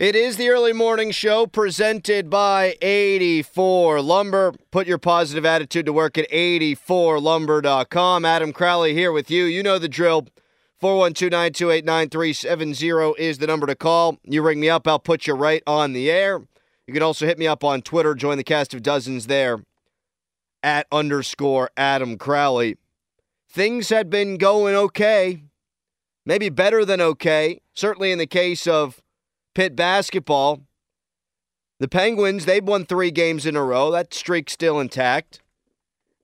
It is the early morning show presented by 84 Lumber. Put your positive attitude to work at 84lumber.com. Adam Crowley here with you. You know the drill. 412 928 9370 is the number to call. You ring me up, I'll put you right on the air. You can also hit me up on Twitter. Join the cast of dozens there at underscore Adam Crowley. Things had been going okay, maybe better than okay. Certainly in the case of Pitt basketball. The Penguins, they've won three games in a row. That streak's still intact.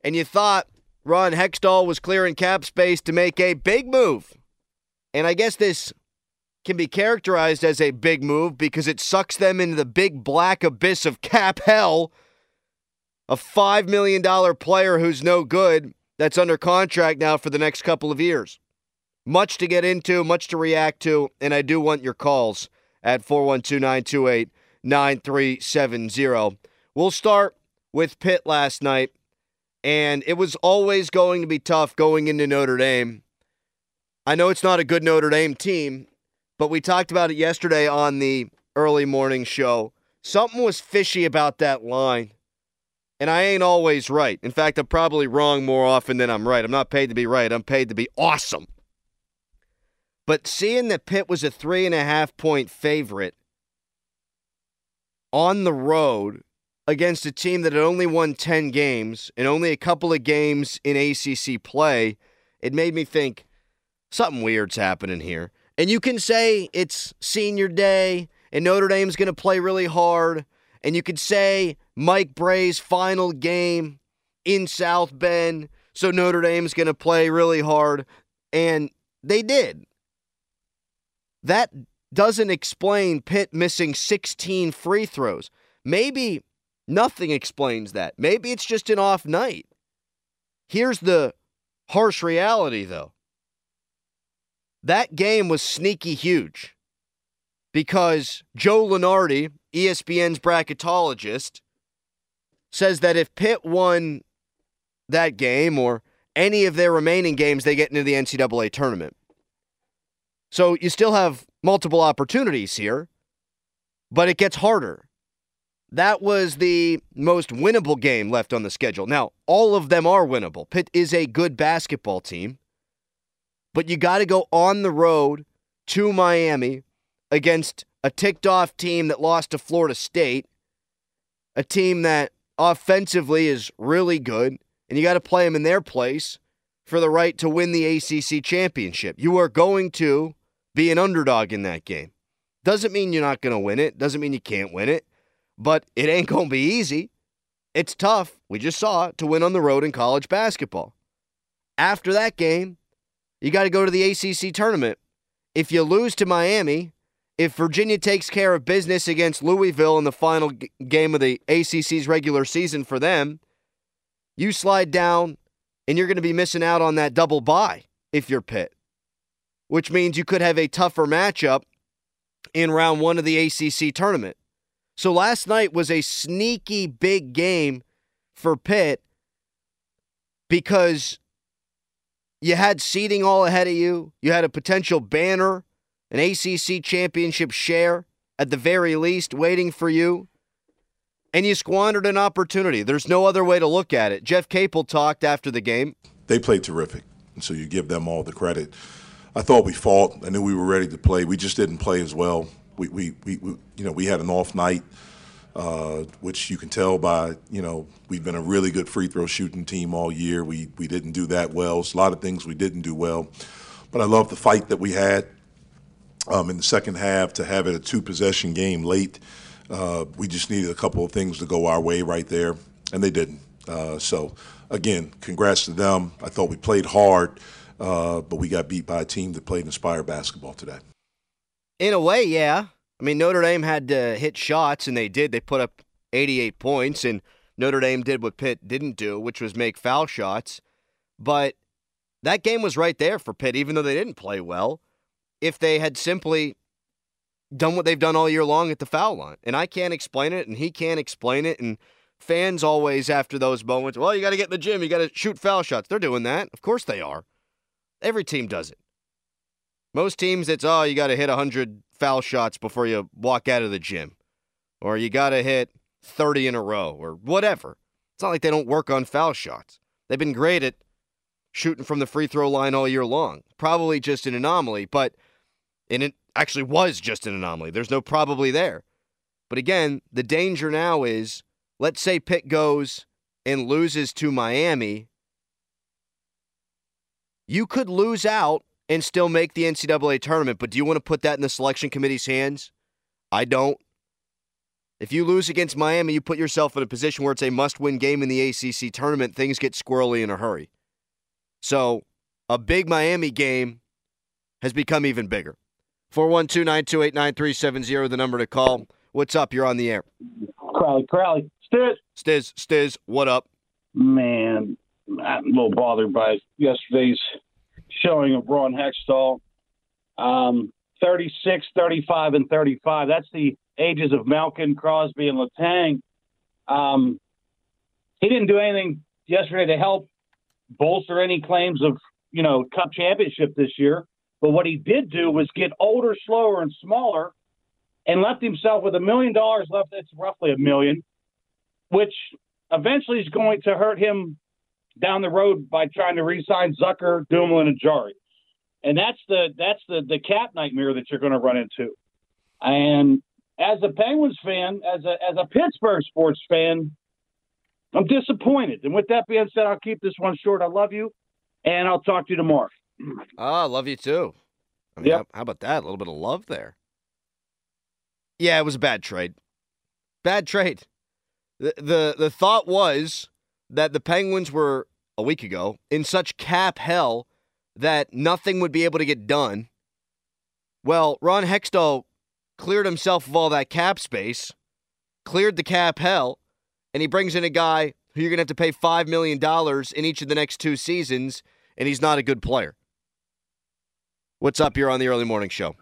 And you thought Ron Hextall was clearing cap space to make a big move. And I guess this can be characterized as a big move because it sucks them into the big black abyss of cap hell. A $5 million player who's no good that's under contract now for the next couple of years. Much to get into, much to react to, and I do want your calls at 412 928 9370. We'll start with Pitt last night, and it was always going to be tough going into Notre Dame. I know it's not a good Notre Dame team, but we talked about it yesterday on the early morning show. Something was fishy about that line. And I ain't always right. In fact, I'm probably wrong more often than I'm right. I'm not paid to be right. I'm paid to be awesome. But seeing that Pitt was a three and a half point favorite on the road against a team that had only won 10 games and only a couple of games in ACC play, it made me think something weird's happening here. And you can say it's senior day and Notre Dame's going to play really hard. And you could say Mike Brey's final game in South Bend. So Notre Dame's going to play really hard. And they did. That doesn't explain Pitt missing 16 free throws. Maybe nothing explains that. Maybe it's just an off night. Here's the harsh reality, though that game was sneaky huge because Joe Lunardi, ESPN's bracketologist, says that if Pitt won that game or any of their remaining games, they get into the NCAA tournament. So you still have multiple opportunities here, but it gets harder. That was the most winnable game left on the schedule. Now, all of them are winnable. Pitt is a good basketball team, but you got to go on the road to Miami against a ticked off team that lost to Florida State, a team that offensively is really good, and you got to play them in their place for the right to win the ACC championship. You are going to be an underdog in that game. Doesn't mean you're not going to win it, doesn't mean you can't win it, but it ain't going to be easy. It's tough. We just saw it to win on the road in college basketball. After that game, you got to go to the ACC tournament. If you lose to Miami, if Virginia takes care of business against Louisville in the final g- game of the ACC's regular season for them, you slide down and you're going to be missing out on that double bye if you're Pitt, which means you could have a tougher matchup in round one of the ACC tournament. So last night was a sneaky big game for Pitt because you had seeding all ahead of you. You had a potential banner, an ACC championship share at the very least waiting for you. And you squandered an opportunity. There's no other way to look at it. Jeff Capel talked after the game. They played terrific, and so you give them all the credit. I thought we fought. I knew we were ready to play. We just didn't play as well. We, we, we, we you know, we had an off night, uh, which you can tell by, you know, we've been a really good free throw shooting team all year. We, we didn't do that well. It's a lot of things we didn't do well. But I love the fight that we had um, in the second half to have it a two possession game late. Uh, we just needed a couple of things to go our way right there, and they didn't. Uh, so, again, congrats to them. I thought we played hard, uh, but we got beat by a team that played inspired basketball today. In a way, yeah. I mean, Notre Dame had to hit shots, and they did. They put up 88 points, and Notre Dame did what Pitt didn't do, which was make foul shots. But that game was right there for Pitt, even though they didn't play well. If they had simply done what they've done all year long at the foul line. And I can't explain it, and he can't explain it. And fans always, after those moments, well, you got to get in the gym, you got to shoot foul shots. They're doing that. Of course they are. Every team does it. Most teams, it's, oh, you got to hit 100 foul shots before you walk out of the gym, or you got to hit 30 in a row, or whatever. It's not like they don't work on foul shots. They've been great at shooting from the free throw line all year long. Probably just an anomaly, but in it actually was just an anomaly. There's no probably there. But again, the danger now is let's say Pitt goes and loses to Miami. You could lose out and still make the NCAA tournament, but do you want to put that in the selection committee's hands? I don't. If you lose against Miami, you put yourself in a position where it's a must win game in the ACC tournament. Things get squirrely in a hurry. So a big Miami game has become even bigger. 412 928 9370, the number to call. What's up? You're on the air. Crowley, Crowley. Stiz. Stiz, Stiz, what up? Man, I'm a little bothered by yesterday's showing of Ron Hextall. Um, 36, 35, and 35. That's the ages of Malkin, Crosby, and Letang. Um, he didn't do anything yesterday to help bolster any claims of, you know, cup championship this year. But what he did do was get older, slower, and smaller and left himself with a million dollars left. It's roughly a million, which eventually is going to hurt him down the road by trying to re-sign Zucker, Dumoulin, and Jarry. And that's the that's the the cap nightmare that you're going to run into. And as a Penguins fan, as a as a Pittsburgh sports fan, I'm disappointed. And with that being said, I'll keep this one short. I love you, and I'll talk to you tomorrow. Ah, oh, love you too. I mean, yep. how, how about that? A little bit of love there. Yeah, it was a bad trade. Bad trade. The, the the thought was that the Penguins were a week ago in such cap hell that nothing would be able to get done. Well, Ron Hextall cleared himself of all that cap space, cleared the cap hell, and he brings in a guy who you're going to have to pay $5 million in each of the next two seasons, and he's not a good player. What's up? You're on the early morning show.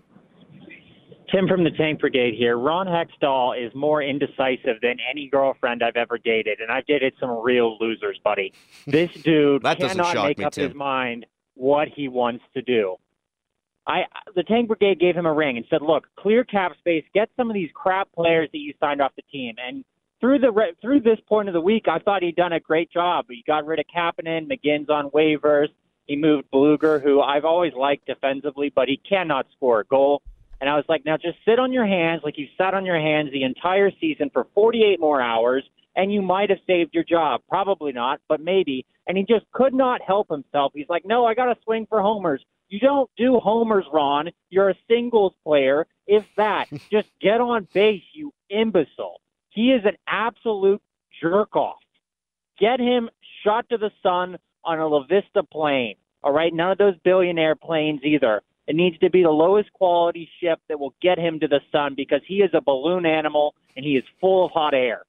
Tim from the Tank Brigade here. Ron Hextall is more indecisive than any girlfriend I've ever dated, and I've dated some real losers, buddy. This dude cannot make me, up Tim. his mind what he wants to do. I the Tank Brigade gave him a ring and said, "Look, clear cap space, get some of these crap players that you signed off the team." And through the through this point of the week, I thought he'd done a great job. He got rid of Kapanen, McGinn's on waivers. He moved Blueger, who I've always liked defensively, but he cannot score a goal. And I was like, now just sit on your hands like you sat on your hands the entire season for 48 more hours, and you might have saved your job. Probably not, but maybe. And he just could not help himself. He's like, no, I got to swing for homers. You don't do homers, Ron. You're a singles player. If that, just get on base, you imbecile. He is an absolute jerk off. Get him shot to the sun on a La Vista plane. All right, none of those billionaire planes either. It needs to be the lowest quality ship that will get him to the sun because he is a balloon animal and he is full of hot air.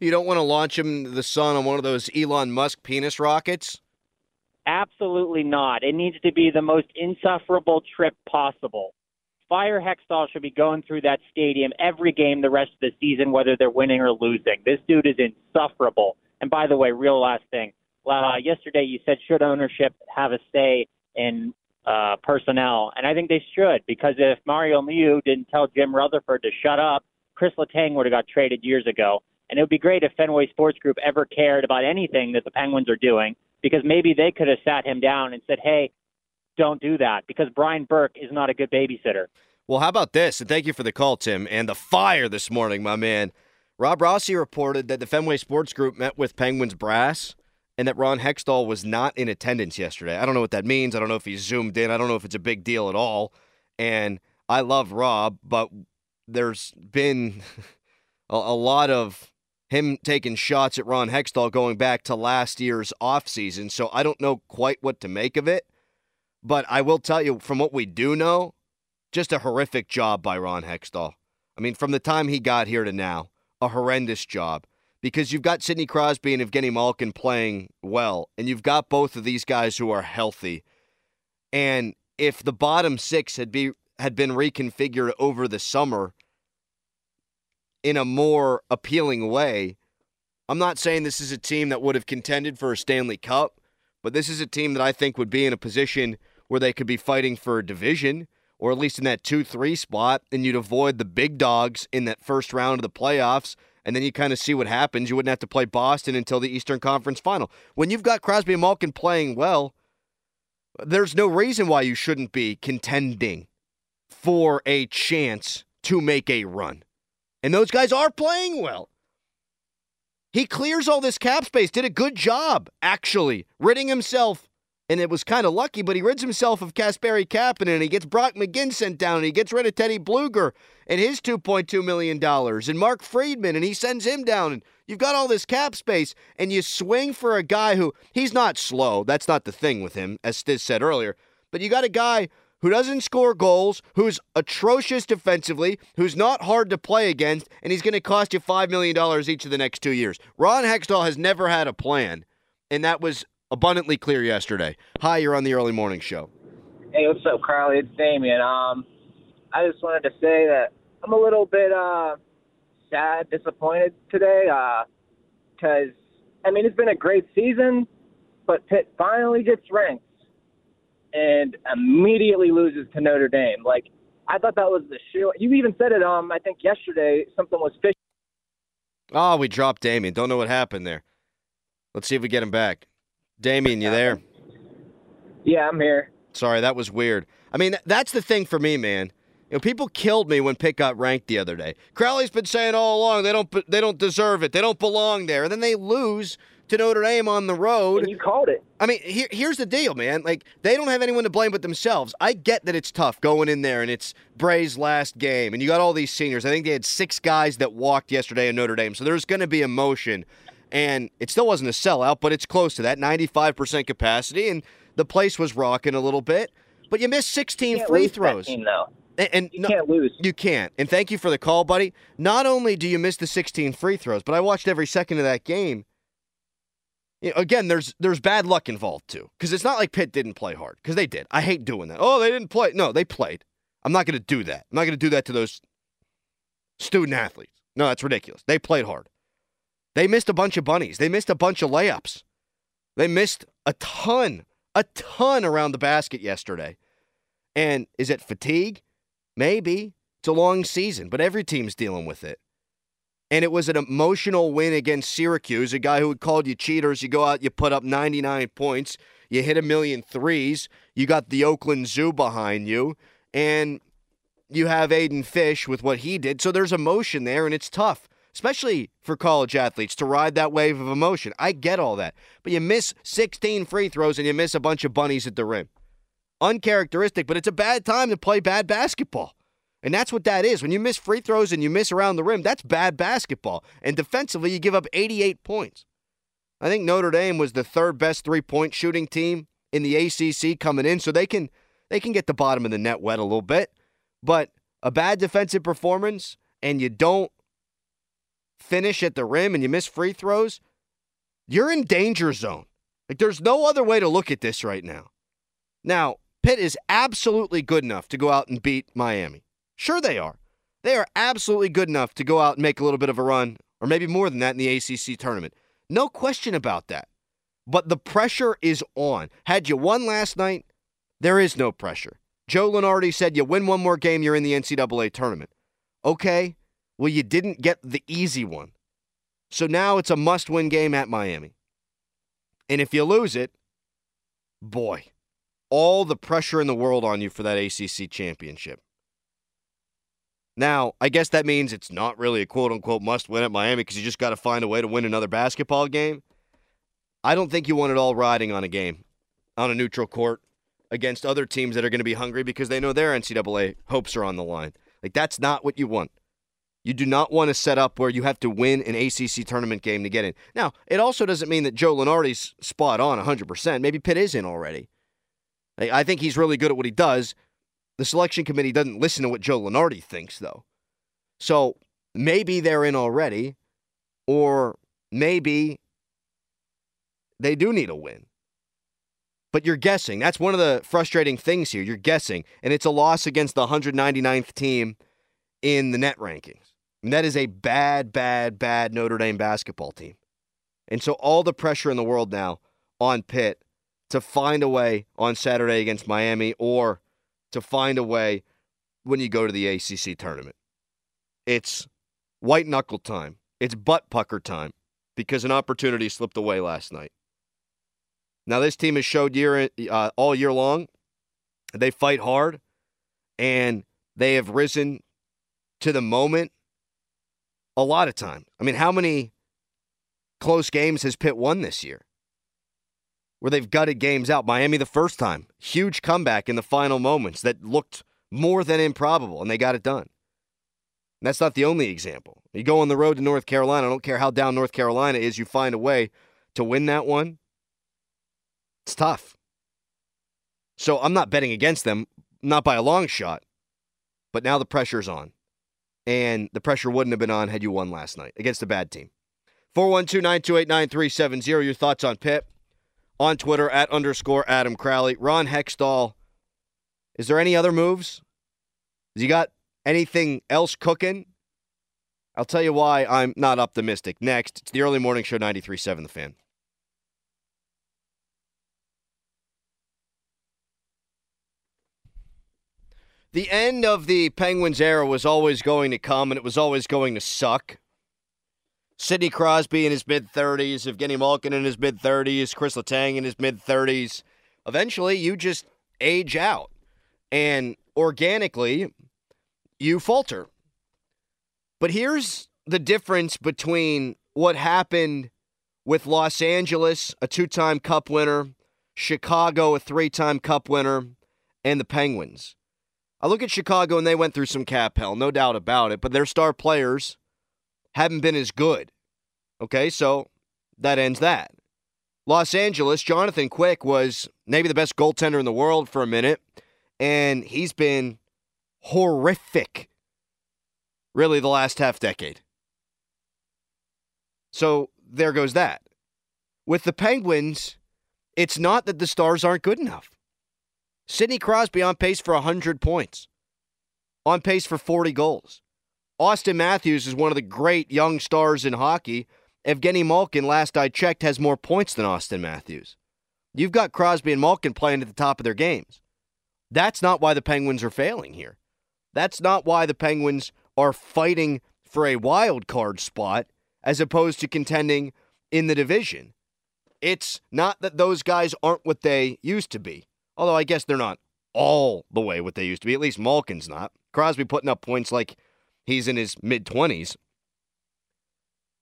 You don't want to launch him to the sun on one of those Elon Musk penis rockets? Absolutely not. It needs to be the most insufferable trip possible. Fire Hextall should be going through that stadium every game the rest of the season, whether they're winning or losing. This dude is insufferable. And by the way, real last thing. Uh, yesterday you said should ownership have a say in uh, personnel, and I think they should because if Mario Lemieux didn't tell Jim Rutherford to shut up, Chris Letang would have got traded years ago. And it would be great if Fenway Sports Group ever cared about anything that the Penguins are doing because maybe they could have sat him down and said, "Hey, don't do that," because Brian Burke is not a good babysitter. Well, how about this? And thank you for the call, Tim, and the fire this morning, my man. Rob Rossi reported that the Fenway Sports Group met with Penguins brass and that Ron Hextall was not in attendance yesterday. I don't know what that means. I don't know if he's zoomed in. I don't know if it's a big deal at all. And I love Rob, but there's been a, a lot of him taking shots at Ron Hextall going back to last year's offseason. So I don't know quite what to make of it. But I will tell you from what we do know, just a horrific job by Ron Hextall. I mean, from the time he got here to now, a horrendous job because you've got Sidney Crosby and Evgeny Malkin playing well, and you've got both of these guys who are healthy. And if the bottom six had be had been reconfigured over the summer in a more appealing way, I'm not saying this is a team that would have contended for a Stanley Cup, but this is a team that I think would be in a position where they could be fighting for a division, or at least in that 2 3 spot, and you'd avoid the big dogs in that first round of the playoffs. And then you kind of see what happens. You wouldn't have to play Boston until the Eastern Conference final. When you've got Crosby and Malkin playing well, there's no reason why you shouldn't be contending for a chance to make a run. And those guys are playing well. He clears all this cap space, did a good job, actually, ridding himself and it was kind of lucky, but he rids himself of Kasperi Kapanen, and he gets Brock McGinn sent down, and he gets rid of Teddy Blueger and his $2.2 million, and Mark Friedman, and he sends him down. And you've got all this cap space, and you swing for a guy who, he's not slow. That's not the thing with him, as Stiz said earlier. But you got a guy who doesn't score goals, who's atrocious defensively, who's not hard to play against, and he's going to cost you $5 million each of the next two years. Ron Hextall has never had a plan, and that was abundantly clear yesterday. Hi, you're on the early morning show. Hey, what's up, Carly? It's Damien. Um, I just wanted to say that I'm a little bit uh, sad, disappointed today, because uh, I mean it's been a great season, but Pitt finally gets ranked and immediately loses to Notre Dame. Like I thought that was the shoe. You even said it. Um, I think yesterday something was fishy. Oh, we dropped Damien. Don't know what happened there. Let's see if we get him back. Damien, you there? Yeah, I'm here. Sorry, that was weird. I mean, that's the thing for me, man. You know, people killed me when Pitt got ranked the other day. Crowley's been saying all along they don't they don't deserve it. They don't belong there. And then they lose to Notre Dame on the road. And you called it. I mean, here, here's the deal, man. Like they don't have anyone to blame but themselves. I get that it's tough going in there and it's Brey's last game, and you got all these seniors. I think they had six guys that walked yesterday in Notre Dame, so there's going to be emotion and it still wasn't a sellout, but it's close to that 95% capacity, and the place was rocking a little bit. But you missed 16 free throws. Team, and, and you no, can't lose. You can't. And thank you for the call, buddy. Not only do you miss the 16 free throws, but I watched every second of that game. You know, again, there's there's bad luck involved too, because it's not like Pitt didn't play hard, because they did. I hate doing that. Oh, they didn't play. No, they played. I'm not going to do that. I'm not going to do that to those student athletes. No, that's ridiculous. They played hard. They missed a bunch of bunnies. They missed a bunch of layups. They missed a ton, a ton around the basket yesterday. And is it fatigue? Maybe. It's a long season, but every team's dealing with it. And it was an emotional win against Syracuse, a guy who had called you cheaters. You go out, you put up 99 points, you hit a million threes, you got the Oakland Zoo behind you, and you have Aiden Fish with what he did. So there's emotion there, and it's tough especially for college athletes to ride that wave of emotion. I get all that. But you miss 16 free throws and you miss a bunch of bunnies at the rim. Uncharacteristic, but it's a bad time to play bad basketball. And that's what that is. When you miss free throws and you miss around the rim, that's bad basketball. And defensively, you give up 88 points. I think Notre Dame was the third best three-point shooting team in the ACC coming in, so they can they can get the bottom of the net wet a little bit. But a bad defensive performance and you don't finish at the rim and you miss free throws, you're in danger zone. Like there's no other way to look at this right now. Now, Pitt is absolutely good enough to go out and beat Miami. Sure they are. They are absolutely good enough to go out and make a little bit of a run, or maybe more than that in the ACC tournament. No question about that. But the pressure is on. Had you won last night, there is no pressure. Joe Lunardi said you win one more game, you're in the NCAA tournament. Okay, well, you didn't get the easy one. So now it's a must win game at Miami. And if you lose it, boy, all the pressure in the world on you for that ACC championship. Now, I guess that means it's not really a quote unquote must win at Miami because you just got to find a way to win another basketball game. I don't think you want it all riding on a game, on a neutral court against other teams that are going to be hungry because they know their NCAA hopes are on the line. Like, that's not what you want. You do not want to set up where you have to win an ACC tournament game to get in. Now, it also doesn't mean that Joe Lunardi's spot on 100%. Maybe Pitt is in already. I think he's really good at what he does. The selection committee doesn't listen to what Joe Lunardi thinks, though. So maybe they're in already, or maybe they do need a win. But you're guessing. That's one of the frustrating things here. You're guessing. And it's a loss against the 199th team in the net rankings. And that is a bad, bad, bad Notre Dame basketball team. And so all the pressure in the world now on Pitt to find a way on Saturday against Miami or to find a way when you go to the ACC tournament. It's white knuckle time. It's butt pucker time because an opportunity slipped away last night. Now this team has showed year uh, all year long they fight hard and they have risen to the moment a lot of time. I mean, how many close games has Pitt won this year? Where they've gutted games out. Miami the first time, huge comeback in the final moments that looked more than improbable, and they got it done. And that's not the only example. You go on the road to North Carolina, I don't care how down North Carolina is, you find a way to win that one. It's tough. So I'm not betting against them, not by a long shot, but now the pressure's on. And the pressure wouldn't have been on had you won last night against a bad team. 412 928 9370. Your thoughts on Pitt on Twitter at underscore Adam Crowley. Ron Hextall, is there any other moves? Has he got anything else cooking? I'll tell you why I'm not optimistic. Next, it's the early morning show 93.7 The Fan. The end of the Penguins era was always going to come, and it was always going to suck. Sidney Crosby in his mid 30s, Evgeny Malkin in his mid 30s, Chris Letang in his mid 30s. Eventually, you just age out, and organically, you falter. But here's the difference between what happened with Los Angeles, a two time cup winner, Chicago, a three time cup winner, and the Penguins. I look at Chicago and they went through some cap hell, no doubt about it, but their star players haven't been as good. Okay, so that ends that. Los Angeles, Jonathan Quick was maybe the best goaltender in the world for a minute, and he's been horrific, really, the last half decade. So there goes that. With the Penguins, it's not that the Stars aren't good enough. Sidney Crosby on pace for 100 points, on pace for 40 goals. Auston Matthews is one of the great young stars in hockey. Evgeny Malkin, last I checked, has more points than Auston Matthews. You've got Crosby and Malkin playing at the top of their games. That's not why the Penguins are failing here. That's not why the Penguins are fighting for a wild card spot as opposed to contending in the division. It's not that those guys aren't what they used to be. Although I guess they're not all the way what they used to be. At least Malkin's not. Crosby putting up points like he's in his mid 20s.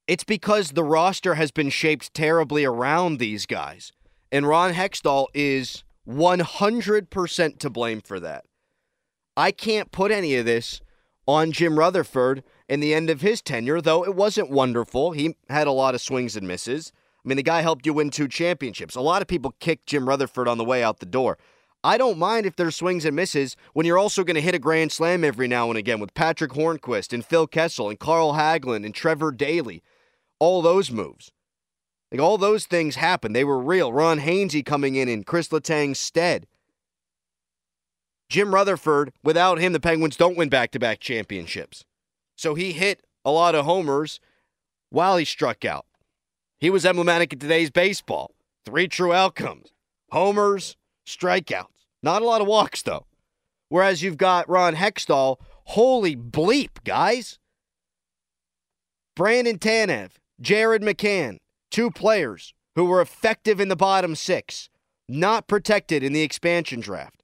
It's because the roster has been shaped terribly around these guys. And Ron Hextall is 100% to blame for that. I can't put any of this on Jim Rutherford in the end of his tenure, though it wasn't wonderful. He had a lot of swings and misses. I mean, the guy helped you win two championships. A lot of people kicked Jim Rutherford on the way out the door. I don't mind if there's swings and misses when you're also going to hit a grand slam every now and again with Patric Hornqvist and Phil Kessel and Carl Hagelin and Trevor Daley. All those moves. Like all those things happened. They were real. Ron Hainsey coming in in Chris Letang's stead. Jim Rutherford, without him, the Penguins don't win back to back championships. So he hit a lot of homers while he struck out. He was emblematic in today's baseball. Three true outcomes homers, strikeouts. Not a lot of walks, though. Whereas you've got Ron Hextall, holy bleep, guys. Brandon Tanev, Jared McCann, two players who were effective in the bottom six, not protected in the expansion draft.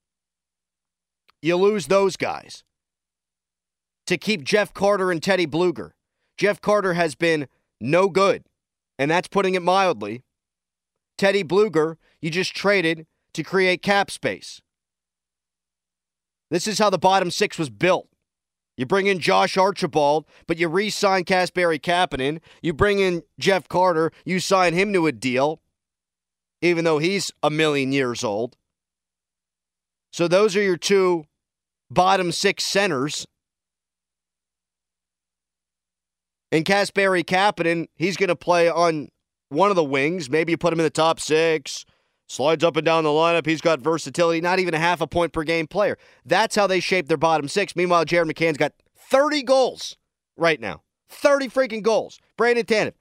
You lose those guys. To keep Jeff Carter and Teddy Blueger. Jeff Carter has been no good and that's putting it mildly. Teddy Blueger, you just traded to create cap space. This is how the bottom six was built. You bring in Josh Archibald, but you re sign Kasperi Kapanen. You bring in Jeff Carter, you sign him to a deal, even though he's a million years old. So those are your two bottom six centers. And Kasperi Kapanen, he's going to play on one of the wings. Maybe you put him in the top six, slides up and down the lineup. He's got versatility, not even a half a point per game player. That's how they shape their bottom six. Meanwhile, Jared McCann's got 30 goals right now. 30 freaking goals. Brandon Tanev,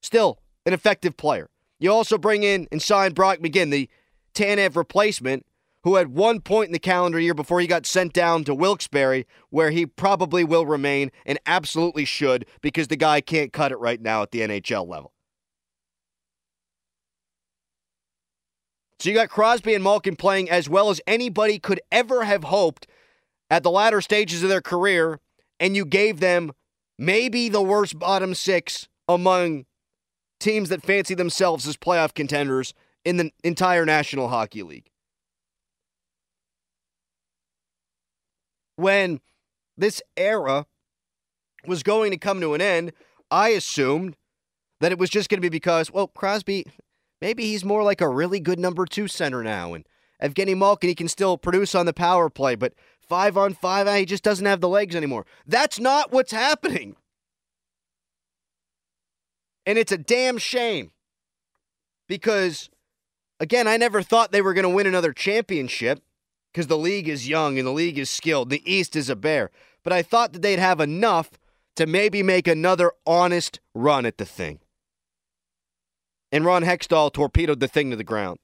still an effective player. You also bring in and sign Brock McGinn, the Tanev replacement, who had one point in the calendar year before he got sent down to Wilkes-Barre, where he probably will remain and absolutely should because the guy can't cut it right now at the NHL level. So you got Crosby and Malkin playing as well as anybody could ever have hoped at the latter stages of their career, and you gave them maybe the worst bottom six among teams that fancy themselves as playoff contenders in the entire National Hockey League. When this era was going to come to an end, I assumed that it was just going to be because, well, Crosby, maybe he's more like a really good number two center now. And Evgeny Malkin, he can still produce on the power play, but five on five, ah, he just doesn't have the legs anymore. That's not what's happening. And it's a damn shame because, again, I never thought they were going to win another championship because the league is young and the league is skilled. The East is a bear. But I thought that they'd have enough to maybe make another honest run at the thing. And Ron Hextall torpedoed the thing to the ground.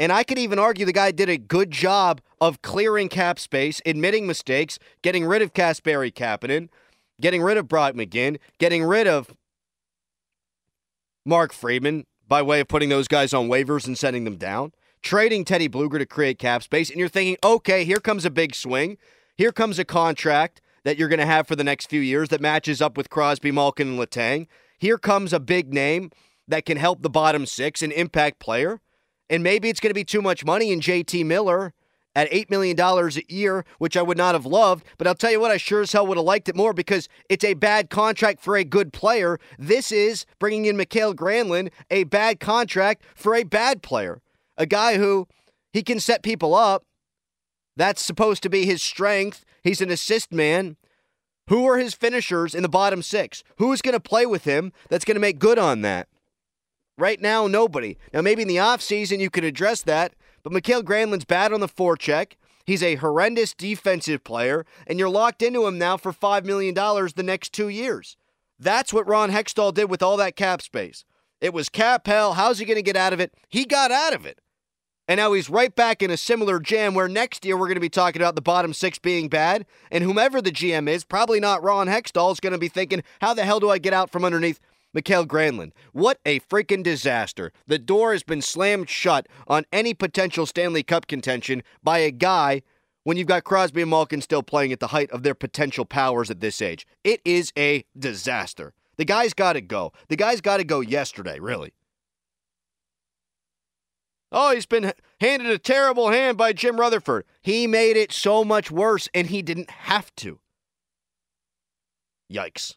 And I could even argue the guy did a good job of clearing cap space, admitting mistakes, getting rid of Kasperi Kapanen, getting rid of Brock McGinn, getting rid of Mark Friedman by way of putting those guys on waivers and sending them down, trading Teddy Blueger to create cap space. And you're thinking, okay, here comes a big swing. Here comes a contract that you're going to have for the next few years that matches up with Crosby, Malkin, and Letang. Here comes a big name that can help the bottom six, an impact player. And maybe it's going to be too much money in JT Miller at $8 million a year, which I would not have loved. But I'll tell you what, I sure as hell would have liked it more because it's a bad contract for a good player. This is bringing in Mikael Granlund, a bad contract for a bad player. A guy who he can set people up. That's supposed to be his strength. He's an assist man. Who are his finishers in the bottom six? Who's going to play with him that's going to make good on that? Right now, nobody. Now, maybe in the offseason you could address that, but Mikhail Granlund's bad on the forecheck. He's a horrendous defensive player, and you're locked into him now for $5 million the next two years. That's what Ron Hextall did with all that cap space. It was cap hell. How's he going to get out of it? He got out of it. And now he's right back in a similar jam where next year we're going to be talking about the bottom six being bad. And whomever the GM is, probably not Ron Hextall, is going to be thinking, how the hell do I get out from underneath Mikael Granlund. What a freaking disaster. The door has been slammed shut on any potential Stanley Cup contention by a guy when you've got Crosby and Malkin still playing at the height of their potential powers at this age. It is a disaster. The guy's got to go. The guy's got to go yesterday, really. Oh, he's been handed a terrible hand by Jim Rutherford. He made it so much worse, and he didn't have to. Yikes.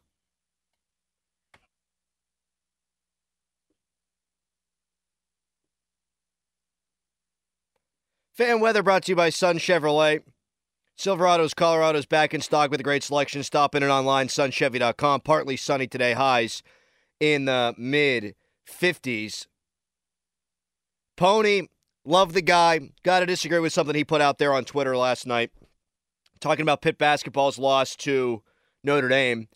Fan weather brought to you by Sun Chevrolet. Silverado's Colorado's back in stock with a great selection. Stop in it online, sunchevy.com. Partly sunny today, highs in the mid 50s. Pony, love the guy. Got to disagree with something he put out there on Twitter last night, talking about Pitt basketball's loss to Notre Dame.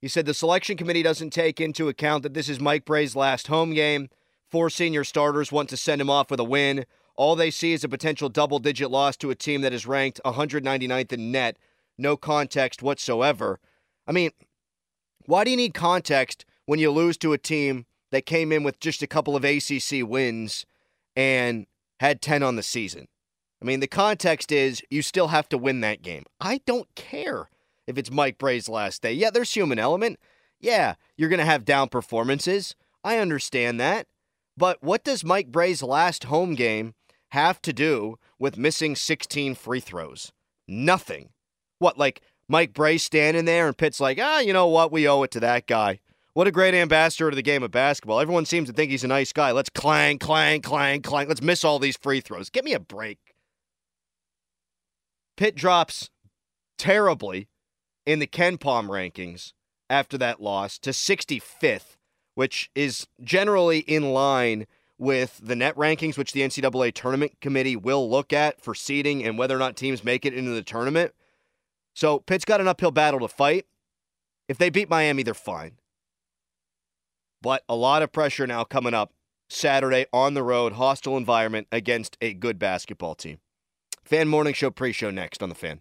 He said the selection committee doesn't take into account that this is Mike Brey's last home game. Four senior starters want to send him off with a win. All they see is a potential double digit loss to a team that is ranked 199th in net. No context whatsoever. I mean, why do you need context when you lose to a team that came in with just a couple of ACC wins and had 10 on the season? I mean, the context is you still have to win that game. I don't care if it's Mike Brey's last day. Yeah, there's human element. Yeah, you're going to have down performances. I understand that. But what does Mike Brey's last home game have to do with missing 16 free throws? Nothing. What, like Mike Brey standing there and Pitt's like, ah, you know what? We owe it to that guy. What a great ambassador to the game of basketball. Everyone seems to think he's a nice guy. Let's clang, clang, clang, clang. Let's miss all these free throws. Give me a break. Pitt drops terribly in the KenPom rankings after that loss to 65th, which is generally in line with the net rankings, which the NCAA tournament committee will look at for seeding and whether or not teams make it into the tournament. So Pitt's got an uphill battle to fight. If they beat Miami, they're fine. But a lot of pressure now coming up Saturday on the road, hostile environment against a good basketball team. Fan Morning Show pre show next on The Fan.